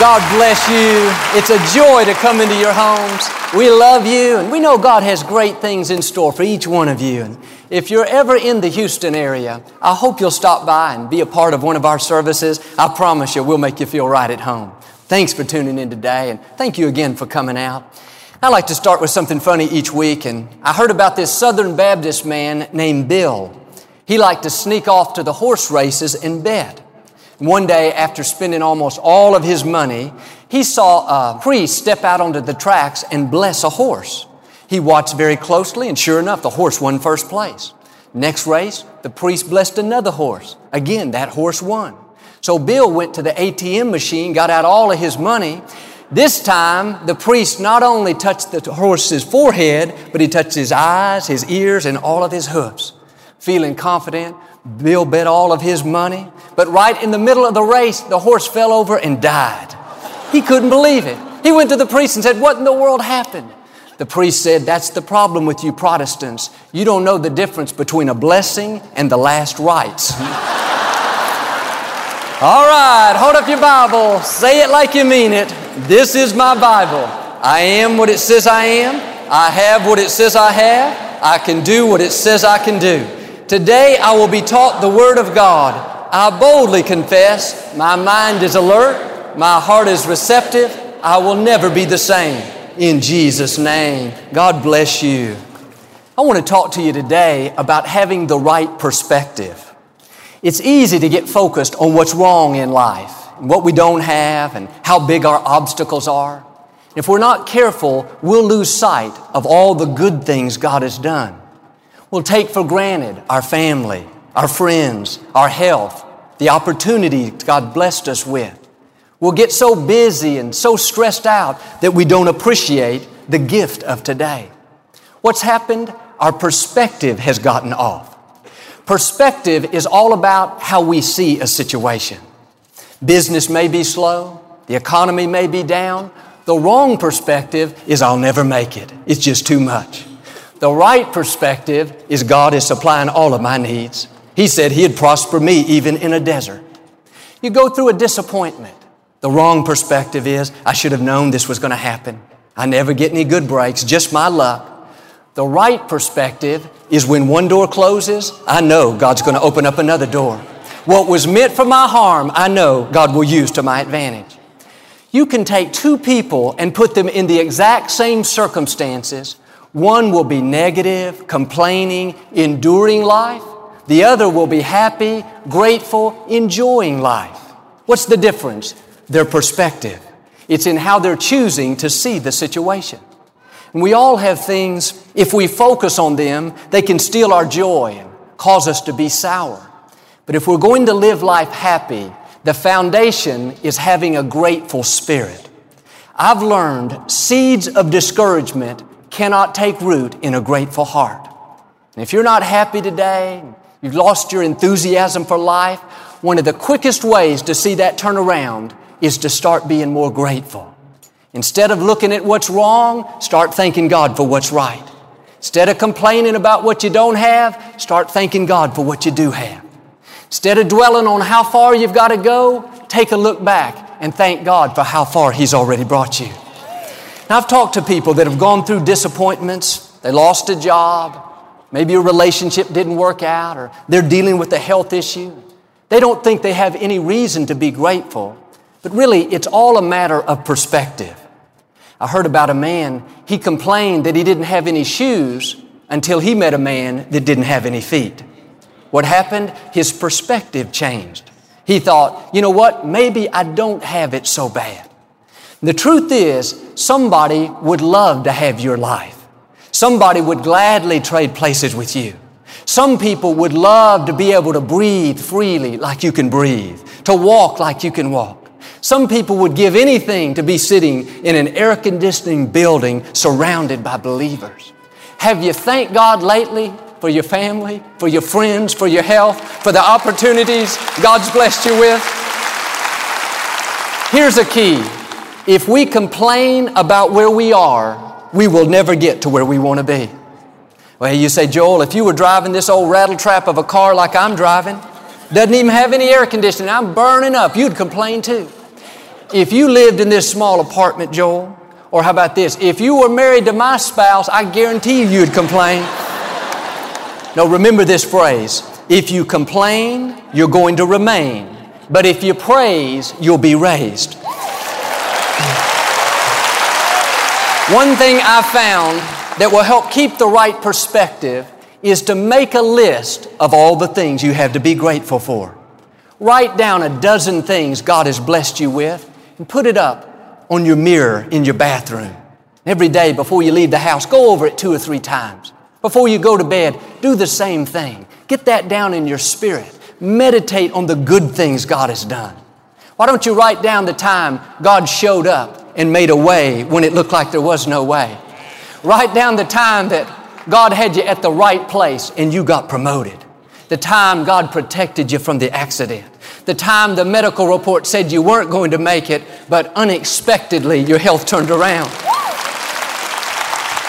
God bless you. It's a joy to come into your homes. We love you, and we know God has great things in store for each one of you. And if you're ever in the Houston area, I hope you'll stop by and be a part of one of our services. I promise you, we'll make you feel right at home. Thanks for tuning in today, and thank you again for coming out. I like to start with something funny each week, and I heard about this Southern Baptist man named Bill. He liked to sneak off to the horse races and bet. One day, after spending almost all of his money, he saw a priest step out onto the tracks and bless a horse. He watched very closely, and sure enough, the horse won first place. Next race, the priest blessed another horse. Again, that horse won. So Bill went to the ATM machine, got out all of his money. This time, the priest not only touched the horse's forehead, but he touched his eyes, his ears, and all of his hoofs. Feeling confident, Bill bet all of his money, but right in the middle of the race, the horse fell over and died. He couldn't believe it. He went to the priest and said, What in the world happened? The priest said, That's the problem with you Protestants. You don't know the difference between a blessing and the last rites. All right, hold up your Bible. Say it like you mean it. This is my Bible. I am what it says I am. I have what it says I have. I can do what it says I can do. Today I will be taught the Word of God. I boldly confess my mind is alert, my heart is receptive. I will never be the same. In Jesus' name, God bless you. I want to talk to you today about having the right perspective. It's easy to get focused on what's wrong in life, and what we don't have, and how big our obstacles are. If we're not careful, we'll lose sight of all the good things God has done. We'll take for granted our family, our friends, our health, the opportunity God blessed us with. We'll get so busy and so stressed out that we don't appreciate the gift of today. What's happened? Our perspective has gotten off. Perspective is all about how we see a situation. Business may be slow, the economy may be down. The wrong perspective is I'll never make it. It's just too much. The right perspective is God is supplying all of my needs. He said He'd prosper me even in a desert. You go through a disappointment. The wrong perspective is I should have known this was going to happen. I never get any good breaks, just my luck. The right perspective is when one door closes, I know God's going to open up another door. What was meant for my harm, I know God will use to my advantage. You can take two people and put them in the exact same circumstances, one will be negative, complaining, enduring life. The other will be happy, grateful, enjoying life. What's the difference? Their perspective. It's in how they're choosing to see the situation. And we all have things, if we focus on them, they can steal our joy and cause us to be sour. But if we're going to live life happy, the foundation is having a grateful spirit. I've learned seeds of discouragement cannot take root in a grateful heart. And if you're not happy today, you've lost your enthusiasm for life, one of the quickest ways to see that turn around is to start being more grateful. Instead of looking at what's wrong, start thanking God for what's right. Instead of complaining about what you don't have, start thanking God for what you do have. Instead of dwelling on how far you've got to go, take a look back and thank God for how far He's already brought you. Now, I've talked to people that have gone through disappointments. They lost a job. Maybe a relationship didn't work out or they're dealing with a health issue. They don't think they have any reason to be grateful. But really, it's all a matter of perspective. I heard about a man, he complained that he didn't have any shoes until he met a man that didn't have any feet. What happened? His perspective changed. He thought, you know what? Maybe I don't have it so bad. The truth is, somebody would love to have your life. Somebody would gladly trade places with you. Some people would love to be able to breathe freely like you can breathe, to walk like you can walk. Some people would give anything to be sitting in an air conditioning building surrounded by believers. Have you thanked God lately for your family, for your friends, for your health, for the opportunities God's blessed you with? Here's a key. If we complain about where we are, we will never get to where we want to be. Well, you say, Joel, if you were driving this old rattletrap of a car like I'm driving, doesn't even have any air conditioning, I'm burning up, you'd complain too. If you lived in this small apartment, Joel, or how about this? If you were married to my spouse, I guarantee you you'd complain. no, remember this phrase. If you complain, you're going to remain. But if you praise, you'll be raised. One thing I found that will help keep the right perspective is to make a list of all the things you have to be grateful for. Write down a dozen things God has blessed you with and put it up on your mirror in your bathroom. Every day before you leave the house, go over it two or three times. Before you go to bed, do the same thing. Get that down in your spirit. Meditate on the good things God has done. Why don't you write down the time God showed up and made a way when it looked like there was no way? Write down the time that God had you at the right place and you got promoted. The time God protected you from the accident. The time the medical report said you weren't going to make it, but unexpectedly your health turned around.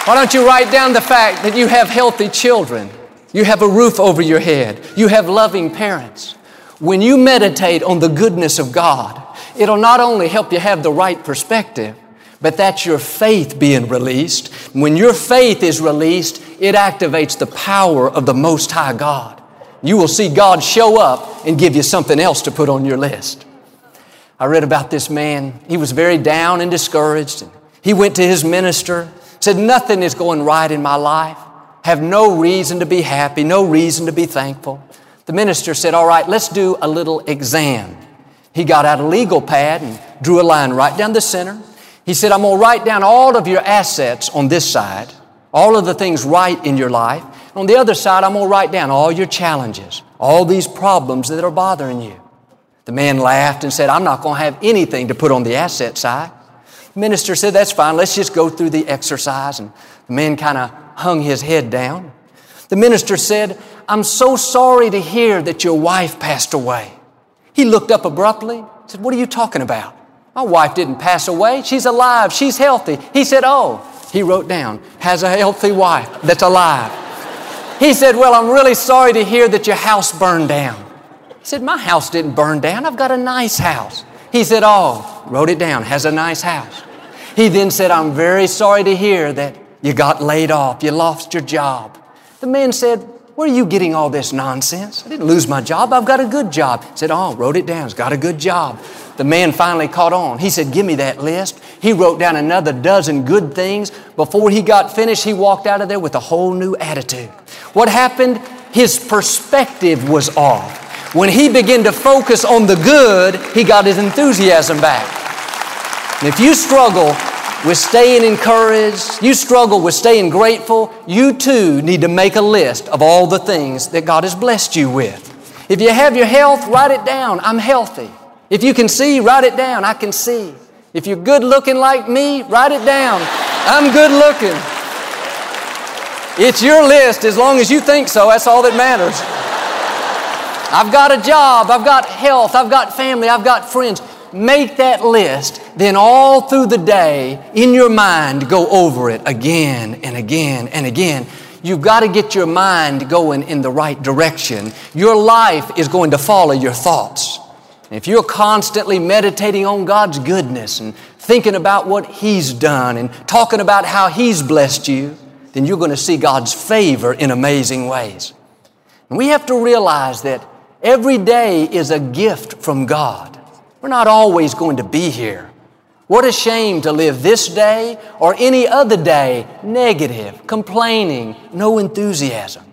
Why don't you write down the fact that you have healthy children? You have a roof over your head. You have loving parents. When you meditate on the goodness of God, it'll not only help you have the right perspective, but that's your faith being released. When your faith is released, it activates the power of the Most High God. You will see God show up and give you something else to put on your list. I read about this man. He was very down and discouraged. He went to his minister, said, Nothing is going right in my life. Have no reason to be happy, no reason to be thankful. The minister said, All right, let's do a little exam. He got out a legal pad and drew a line right down the center. He said, I'm going to write down all of your assets on this side, all of the things right in your life. On the other side, I'm going to write down all your challenges, all these problems that are bothering you. The man laughed and said, I'm not going to have anything to put on the asset side. The minister said, That's fine. Let's just go through the exercise. And the man kind of hung his head down. The minister said, I'm so sorry to hear that your wife passed away. He looked up abruptly, said, What are you talking about? My wife didn't pass away. She's alive. She's healthy. He said, Oh, he wrote down, has a healthy wife that's alive. He said, Well, I'm really sorry to hear that your house burned down. He said, My house didn't burn down. I've got a nice house. He said, Oh, wrote it down, has a nice house. He then said, I'm very sorry to hear that you got laid off, you lost your job. The man said, Where are you getting all this nonsense? I didn't lose my job, I've got a good job. He said, Oh, wrote it down, he's got a good job. The man finally caught on. He said, Give me that list. He wrote down another dozen good things. Before he got finished, he walked out of there with a whole new attitude. What happened? His perspective was off. When he began to focus on the good, he got his enthusiasm back. And if you struggle with staying encouraged, you struggle with staying grateful, you too need to make a list of all the things that God has blessed you with. If you have your health, write it down. I'm healthy. If you can see, write it down. I can see. If you're good looking like me, write it down. I'm good looking. It's your list as long as you think so. That's all that matters. I've got a job. I've got health. I've got family. I've got friends. Make that list. Then all through the day, in your mind, go over it again and again and again. You've got to get your mind going in the right direction. Your life is going to follow your thoughts. If you're constantly meditating on God's goodness and thinking about what He's done and talking about how He's blessed you, then you're going to see God's favor in amazing ways. And we have to realize that every day is a gift from God. We're not always going to be here. What a shame to live this day or any other day negative, complaining, no enthusiasm.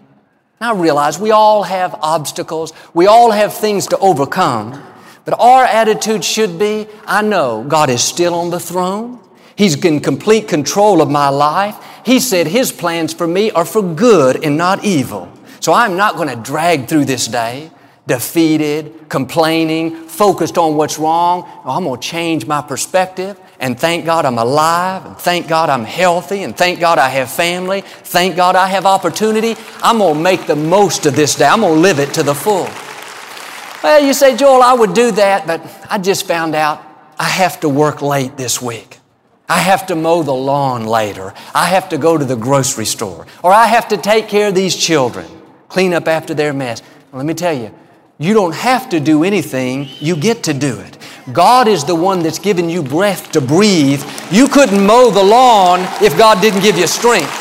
Now realize we all have obstacles, we all have things to overcome. But our attitude should be I know God is still on the throne. He's in complete control of my life. He said His plans for me are for good and not evil. So I'm not going to drag through this day defeated, complaining, focused on what's wrong. Oh, I'm going to change my perspective and thank God I'm alive, and thank God I'm healthy, and thank God I have family, thank God I have opportunity. I'm going to make the most of this day. I'm going to live it to the full. Well, you say, Joel, I would do that, but I just found out I have to work late this week. I have to mow the lawn later. I have to go to the grocery store. Or I have to take care of these children, clean up after their mess. Let me tell you, you don't have to do anything, you get to do it. God is the one that's given you breath to breathe. You couldn't mow the lawn if God didn't give you strength.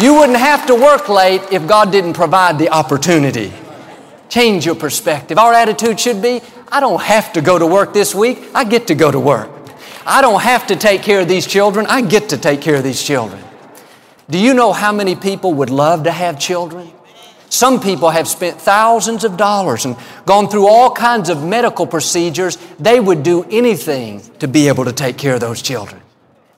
You wouldn't have to work late if God didn't provide the opportunity. Change your perspective. Our attitude should be I don't have to go to work this week, I get to go to work. I don't have to take care of these children, I get to take care of these children. Do you know how many people would love to have children? Some people have spent thousands of dollars and gone through all kinds of medical procedures. They would do anything to be able to take care of those children.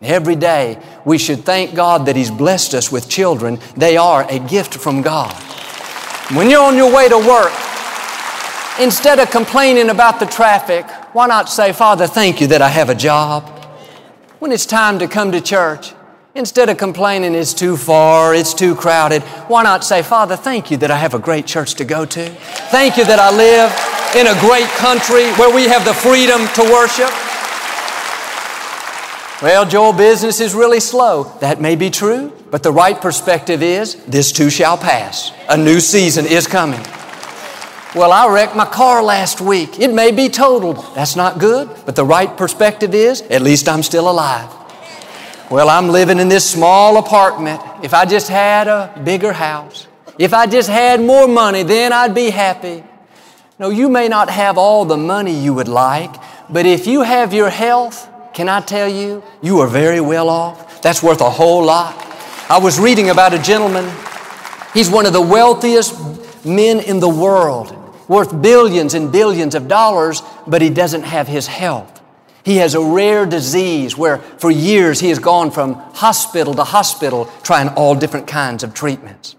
Every day, we should thank God that He's blessed us with children. They are a gift from God. When you're on your way to work, instead of complaining about the traffic, why not say, Father, thank you that I have a job? When it's time to come to church, Instead of complaining it's too far, it's too crowded, why not say, Father, thank you that I have a great church to go to. Thank you that I live in a great country where we have the freedom to worship. Well, Joel, business is really slow. That may be true, but the right perspective is this too shall pass. A new season is coming. Well, I wrecked my car last week. It may be totaled. That's not good, but the right perspective is at least I'm still alive. Well, I'm living in this small apartment. If I just had a bigger house, if I just had more money, then I'd be happy. No, you may not have all the money you would like, but if you have your health, can I tell you, you are very well off. That's worth a whole lot. I was reading about a gentleman. He's one of the wealthiest men in the world, worth billions and billions of dollars, but he doesn't have his health. He has a rare disease where for years he has gone from hospital to hospital trying all different kinds of treatments.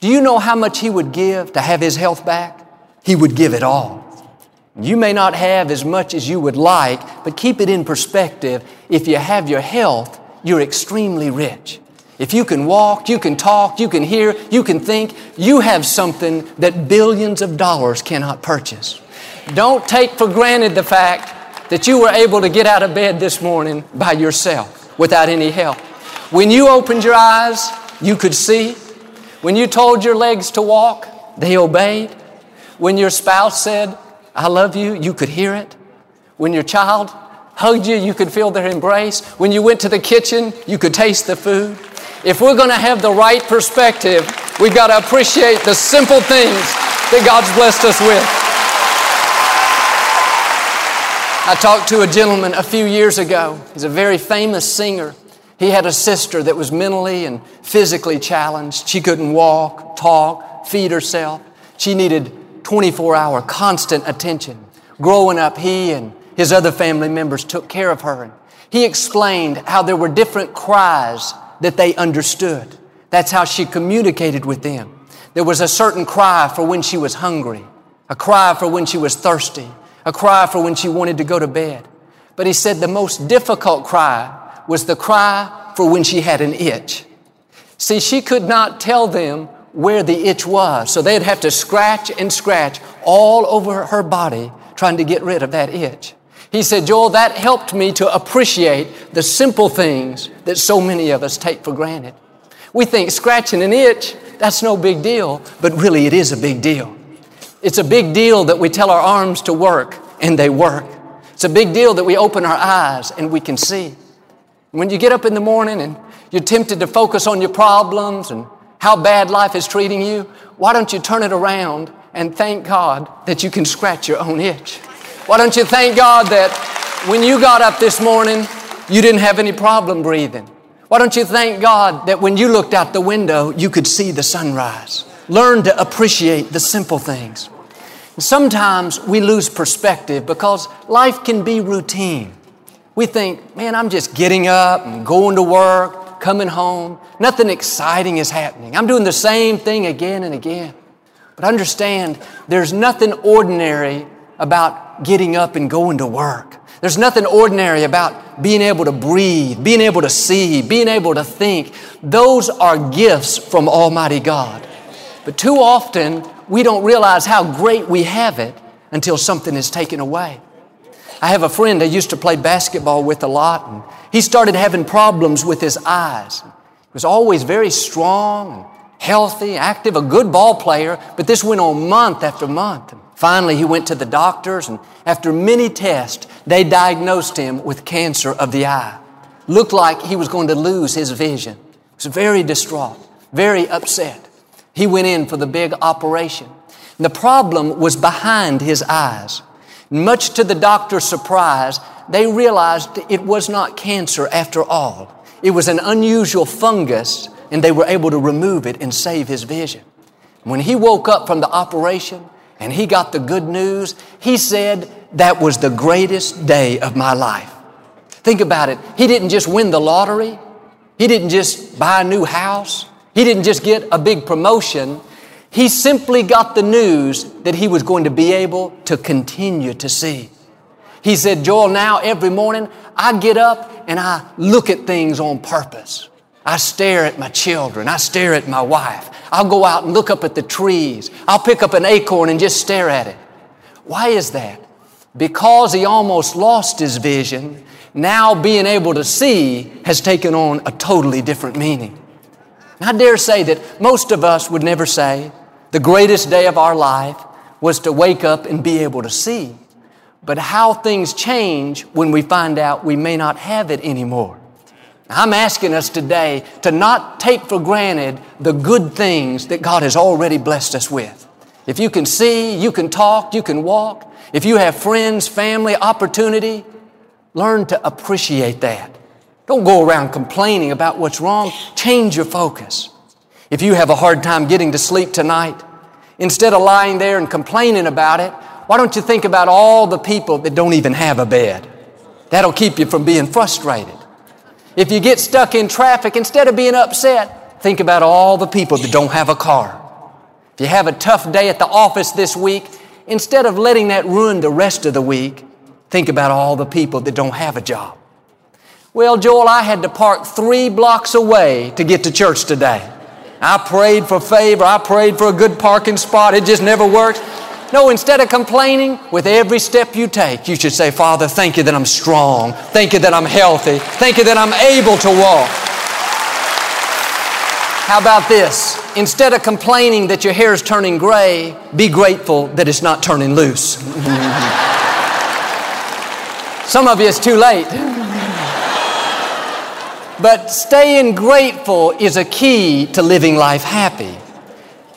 Do you know how much he would give to have his health back? He would give it all. You may not have as much as you would like, but keep it in perspective. If you have your health, you're extremely rich. If you can walk, you can talk, you can hear, you can think, you have something that billions of dollars cannot purchase. Don't take for granted the fact that you were able to get out of bed this morning by yourself without any help. When you opened your eyes, you could see. When you told your legs to walk, they obeyed. When your spouse said, I love you, you could hear it. When your child hugged you, you could feel their embrace. When you went to the kitchen, you could taste the food. If we're going to have the right perspective, we've got to appreciate the simple things that God's blessed us with. I talked to a gentleman a few years ago. He's a very famous singer. He had a sister that was mentally and physically challenged. She couldn't walk, talk, feed herself. She needed 24 hour constant attention. Growing up, he and his other family members took care of her. He explained how there were different cries that they understood. That's how she communicated with them. There was a certain cry for when she was hungry, a cry for when she was thirsty, a cry for when she wanted to go to bed. But he said the most difficult cry was the cry for when she had an itch. See, she could not tell them where the itch was, so they'd have to scratch and scratch all over her body trying to get rid of that itch. He said, Joel, that helped me to appreciate the simple things that so many of us take for granted. We think scratching an itch, that's no big deal, but really it is a big deal. It's a big deal that we tell our arms to work and they work. It's a big deal that we open our eyes and we can see. When you get up in the morning and you're tempted to focus on your problems and how bad life is treating you, why don't you turn it around and thank God that you can scratch your own itch? Why don't you thank God that when you got up this morning, you didn't have any problem breathing? Why don't you thank God that when you looked out the window, you could see the sunrise? Learn to appreciate the simple things. Sometimes we lose perspective because life can be routine. We think, man, I'm just getting up and going to work, coming home. Nothing exciting is happening. I'm doing the same thing again and again. But understand, there's nothing ordinary about getting up and going to work. There's nothing ordinary about being able to breathe, being able to see, being able to think. Those are gifts from Almighty God. But too often, we don't realize how great we have it until something is taken away. I have a friend I used to play basketball with a lot, and he started having problems with his eyes. He was always very strong and healthy, active, a good ball player, but this went on month after month. Finally, he went to the doctors, and after many tests, they diagnosed him with cancer of the eye. Looked like he was going to lose his vision. He was very distraught, very upset. He went in for the big operation. The problem was behind his eyes. Much to the doctor's surprise, they realized it was not cancer after all. It was an unusual fungus, and they were able to remove it and save his vision. When he woke up from the operation, and he got the good news, he said, That was the greatest day of my life. Think about it. He didn't just win the lottery, he didn't just buy a new house, he didn't just get a big promotion. He simply got the news that he was going to be able to continue to see. He said, Joel, now every morning I get up and I look at things on purpose. I stare at my children. I stare at my wife. I'll go out and look up at the trees. I'll pick up an acorn and just stare at it. Why is that? Because he almost lost his vision, now being able to see has taken on a totally different meaning. I dare say that most of us would never say the greatest day of our life was to wake up and be able to see. But how things change when we find out we may not have it anymore. I'm asking us today to not take for granted the good things that God has already blessed us with. If you can see, you can talk, you can walk, if you have friends, family, opportunity, learn to appreciate that. Don't go around complaining about what's wrong. Change your focus. If you have a hard time getting to sleep tonight, instead of lying there and complaining about it, why don't you think about all the people that don't even have a bed? That'll keep you from being frustrated. If you get stuck in traffic, instead of being upset, think about all the people that don't have a car. If you have a tough day at the office this week, instead of letting that ruin the rest of the week, think about all the people that don't have a job. Well, Joel, I had to park three blocks away to get to church today. I prayed for favor. I prayed for a good parking spot. It just never works. No, instead of complaining, with every step you take, you should say, Father, thank you that I'm strong. Thank you that I'm healthy. Thank you that I'm able to walk. How about this? Instead of complaining that your hair is turning gray, be grateful that it's not turning loose. Some of you, it's too late. But staying grateful is a key to living life happy.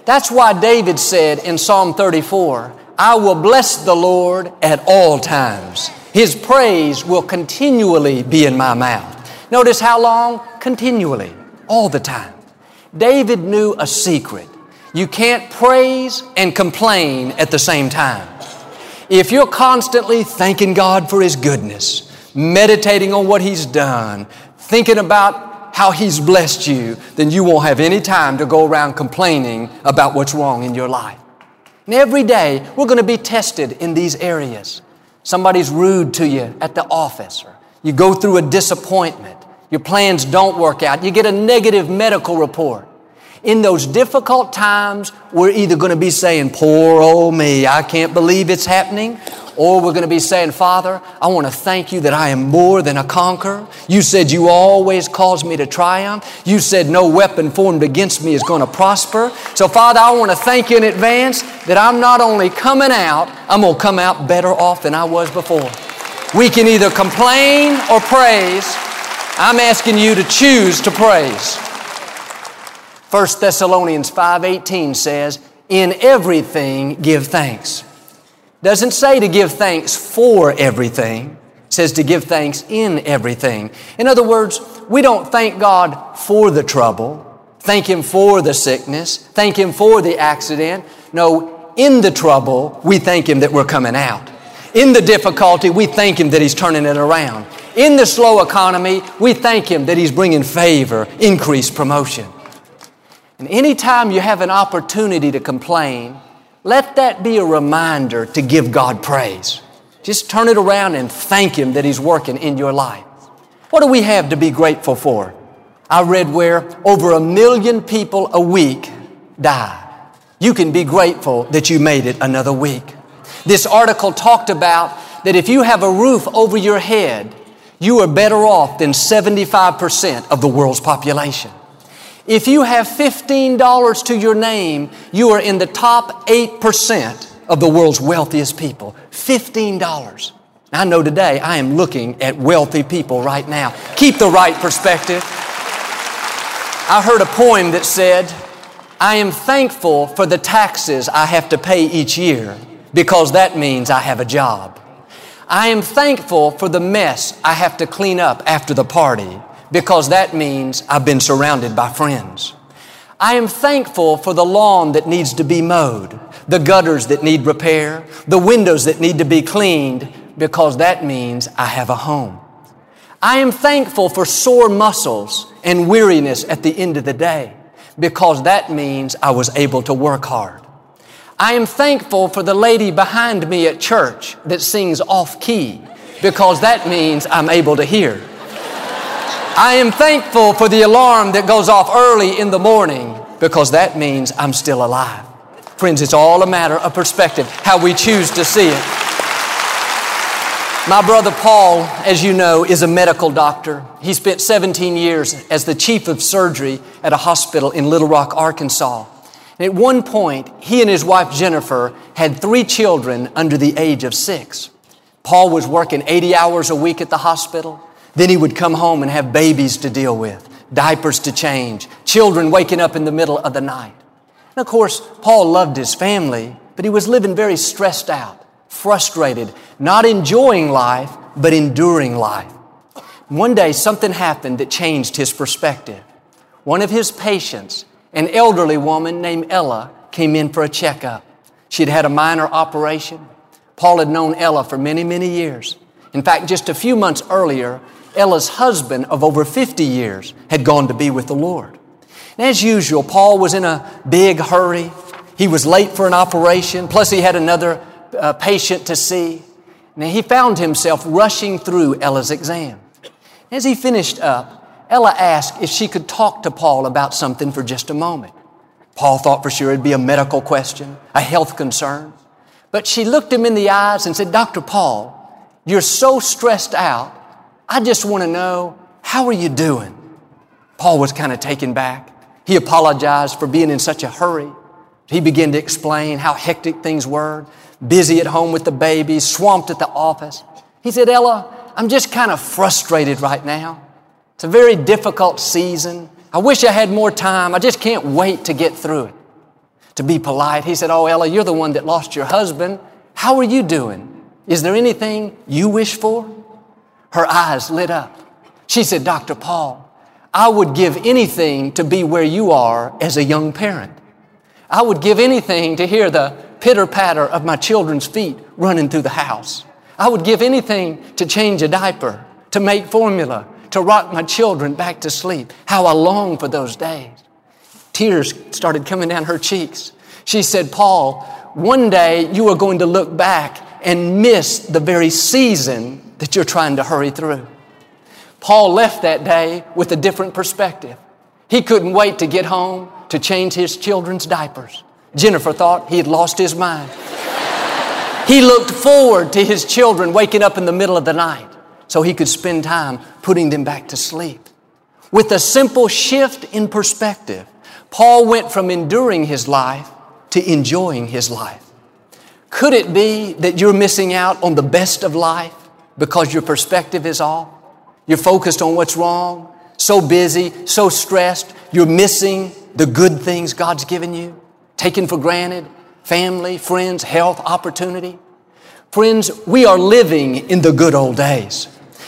That's why David said in Psalm 34, I will bless the Lord at all times. His praise will continually be in my mouth. Notice how long? Continually, all the time. David knew a secret. You can't praise and complain at the same time. If you're constantly thanking God for His goodness, meditating on what He's done, thinking about how He's blessed you, then you won't have any time to go around complaining about what's wrong in your life. And every day, we're going to be tested in these areas. Somebody's rude to you at the office, or you go through a disappointment, your plans don't work out, you get a negative medical report. In those difficult times, we're either going to be saying, Poor old me, I can't believe it's happening, or we're going to be saying, Father, I want to thank you that I am more than a conqueror. You said you always cause me to triumph. You said no weapon formed against me is going to prosper. So, Father, I want to thank you in advance that I'm not only coming out, I'm going to come out better off than I was before. We can either complain or praise. I'm asking you to choose to praise. 1 Thessalonians 5:18 says, "In everything give thanks." Doesn't say to give thanks for everything. It says to give thanks in everything. In other words, we don't thank God for the trouble, thank Him for the sickness, thank Him for the accident. No, in the trouble, we thank Him that we're coming out. In the difficulty, we thank Him that He's turning it around. In the slow economy, we thank Him that He's bringing favor, increased promotion. And anytime you have an opportunity to complain, let that be a reminder to give God praise. Just turn it around and thank Him that He's working in your life. What do we have to be grateful for? I read where over a million people a week die. You can be grateful that you made it another week. This article talked about that if you have a roof over your head, you are better off than 75% of the world's population. If you have $15 to your name, you are in the top 8% of the world's wealthiest people. $15. I know today I am looking at wealthy people right now. Keep the right perspective. I heard a poem that said, I am thankful for the taxes I have to pay each year because that means I have a job. I am thankful for the mess I have to clean up after the party because that means I've been surrounded by friends. I am thankful for the lawn that needs to be mowed, the gutters that need repair, the windows that need to be cleaned because that means I have a home. I am thankful for sore muscles and weariness at the end of the day because that means I was able to work hard. I am thankful for the lady behind me at church that sings off key because that means I'm able to hear. I am thankful for the alarm that goes off early in the morning because that means I'm still alive. Friends, it's all a matter of perspective, how we choose to see it. My brother Paul, as you know, is a medical doctor. He spent 17 years as the chief of surgery at a hospital in Little Rock, Arkansas. And at one point, he and his wife Jennifer had three children under the age of six. Paul was working 80 hours a week at the hospital. Then he would come home and have babies to deal with, diapers to change, children waking up in the middle of the night. And of course, Paul loved his family, but he was living very stressed out frustrated, not enjoying life, but enduring life. One day, something happened that changed his perspective. One of his patients, an elderly woman named Ella, came in for a checkup. She'd had a minor operation. Paul had known Ella for many, many years. In fact, just a few months earlier, Ella's husband of over 50 years had gone to be with the Lord. And as usual, Paul was in a big hurry. He was late for an operation, plus he had another uh, patient to see. Now he found himself rushing through Ella's exam. As he finished up, Ella asked if she could talk to Paul about something for just a moment. Paul thought for sure it'd be a medical question, a health concern. But she looked him in the eyes and said, Dr. Paul, you're so stressed out. I just want to know, how are you doing? Paul was kind of taken back. He apologized for being in such a hurry. He began to explain how hectic things were, busy at home with the babies, swamped at the office. He said, Ella, I'm just kind of frustrated right now. It's a very difficult season. I wish I had more time. I just can't wait to get through it. To be polite, he said, Oh, Ella, you're the one that lost your husband. How are you doing? Is there anything you wish for? Her eyes lit up. She said, Dr. Paul, I would give anything to be where you are as a young parent. I would give anything to hear the pitter patter of my children's feet running through the house. I would give anything to change a diaper, to make formula, to rock my children back to sleep. How I long for those days. Tears started coming down her cheeks. She said, Paul, one day you are going to look back and miss the very season that you're trying to hurry through. Paul left that day with a different perspective. He couldn't wait to get home to change his children's diapers. Jennifer thought he had lost his mind. he looked forward to his children waking up in the middle of the night so he could spend time putting them back to sleep. With a simple shift in perspective, Paul went from enduring his life to enjoying his life. Could it be that you're missing out on the best of life because your perspective is off? You're focused on what's wrong, so busy, so stressed, you're missing the good things God's given you? taken for granted, family, friends, health, opportunity. Friends, we are living in the good old days.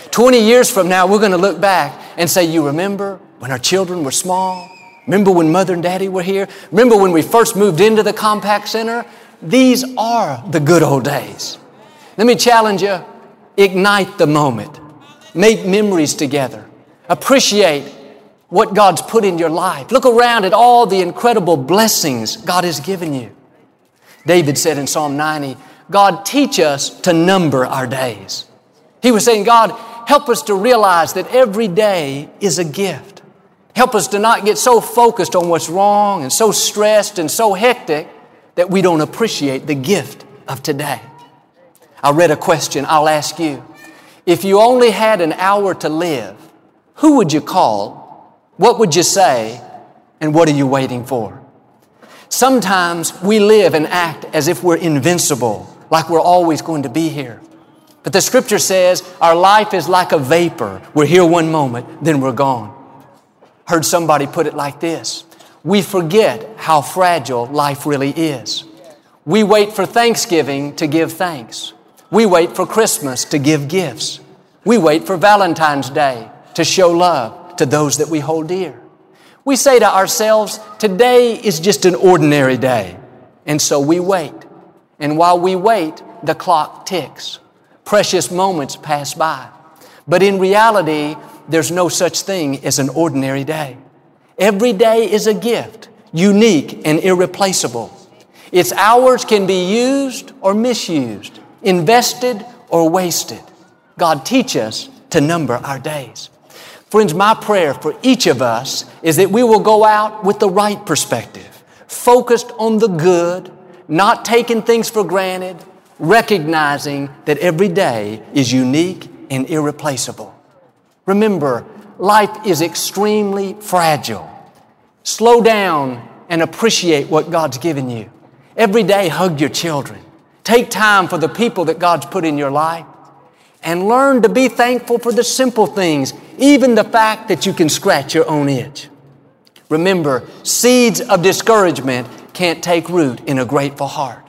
20 years from now, we're going to look back and say, You remember when our children were small? Remember when mother and daddy were here? Remember when we first moved into the Compaq Center? These are the good old days. Let me challenge you ignite the moment, make memories together, appreciate what God's put in your life. Look around at all the incredible blessings God has given you. David said in Psalm 90, God, teach us to number our days. He was saying, God, help us to realize that every day is a gift. Help us to not get so focused on what's wrong and so stressed and so hectic that we don't appreciate the gift of today. I read a question I'll ask you. If you only had an hour to live, who would you call? What would you say? And what are you waiting for? Sometimes we live and act as if we're invincible, like we're always going to be here. But the scripture says our life is like a vapor. We're here one moment, then we're gone. Heard somebody put it like this We forget how fragile life really is. We wait for Thanksgiving to give thanks. We wait for Christmas to give gifts. We wait for Valentine's Day to show love to those that we hold dear. We say to ourselves, today is just an ordinary day. And so we wait. And while we wait, the clock ticks. Precious moments pass by. But in reality, there's no such thing as an ordinary day. Every day is a gift, unique and irreplaceable. Its hours can be used or misused, invested or wasted. God teach us to number our days. Friends, my prayer for each of us is that we will go out with the right perspective, focused on the good, not taking things for granted, recognizing that every day is unique and irreplaceable. Remember, life is extremely fragile. Slow down and appreciate what God's given you. Every day, hug your children. Take time for the people that God's put in your life and learn to be thankful for the simple things, even the fact that you can scratch your own itch. Remember, seeds of discouragement can't take root in a grateful heart.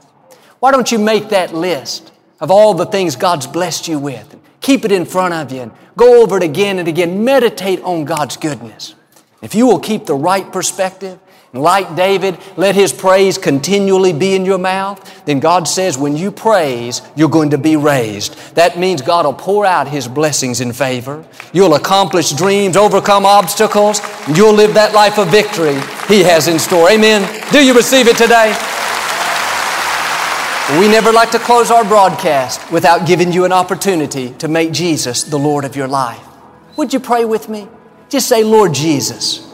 Why don't you make that list of all the things God's blessed you with? Keep it in front of you and go over it again and again. Meditate on God's goodness. If you will keep the right perspective, like David, let his praise continually be in your mouth. Then God says, when you praise, you're going to be raised. That means God will pour out his blessings in favor. You'll accomplish dreams, overcome obstacles. And you'll live that life of victory he has in store. Amen. Do you receive it today? We never like to close our broadcast without giving you an opportunity to make Jesus the Lord of your life. Would you pray with me? Just say, Lord Jesus.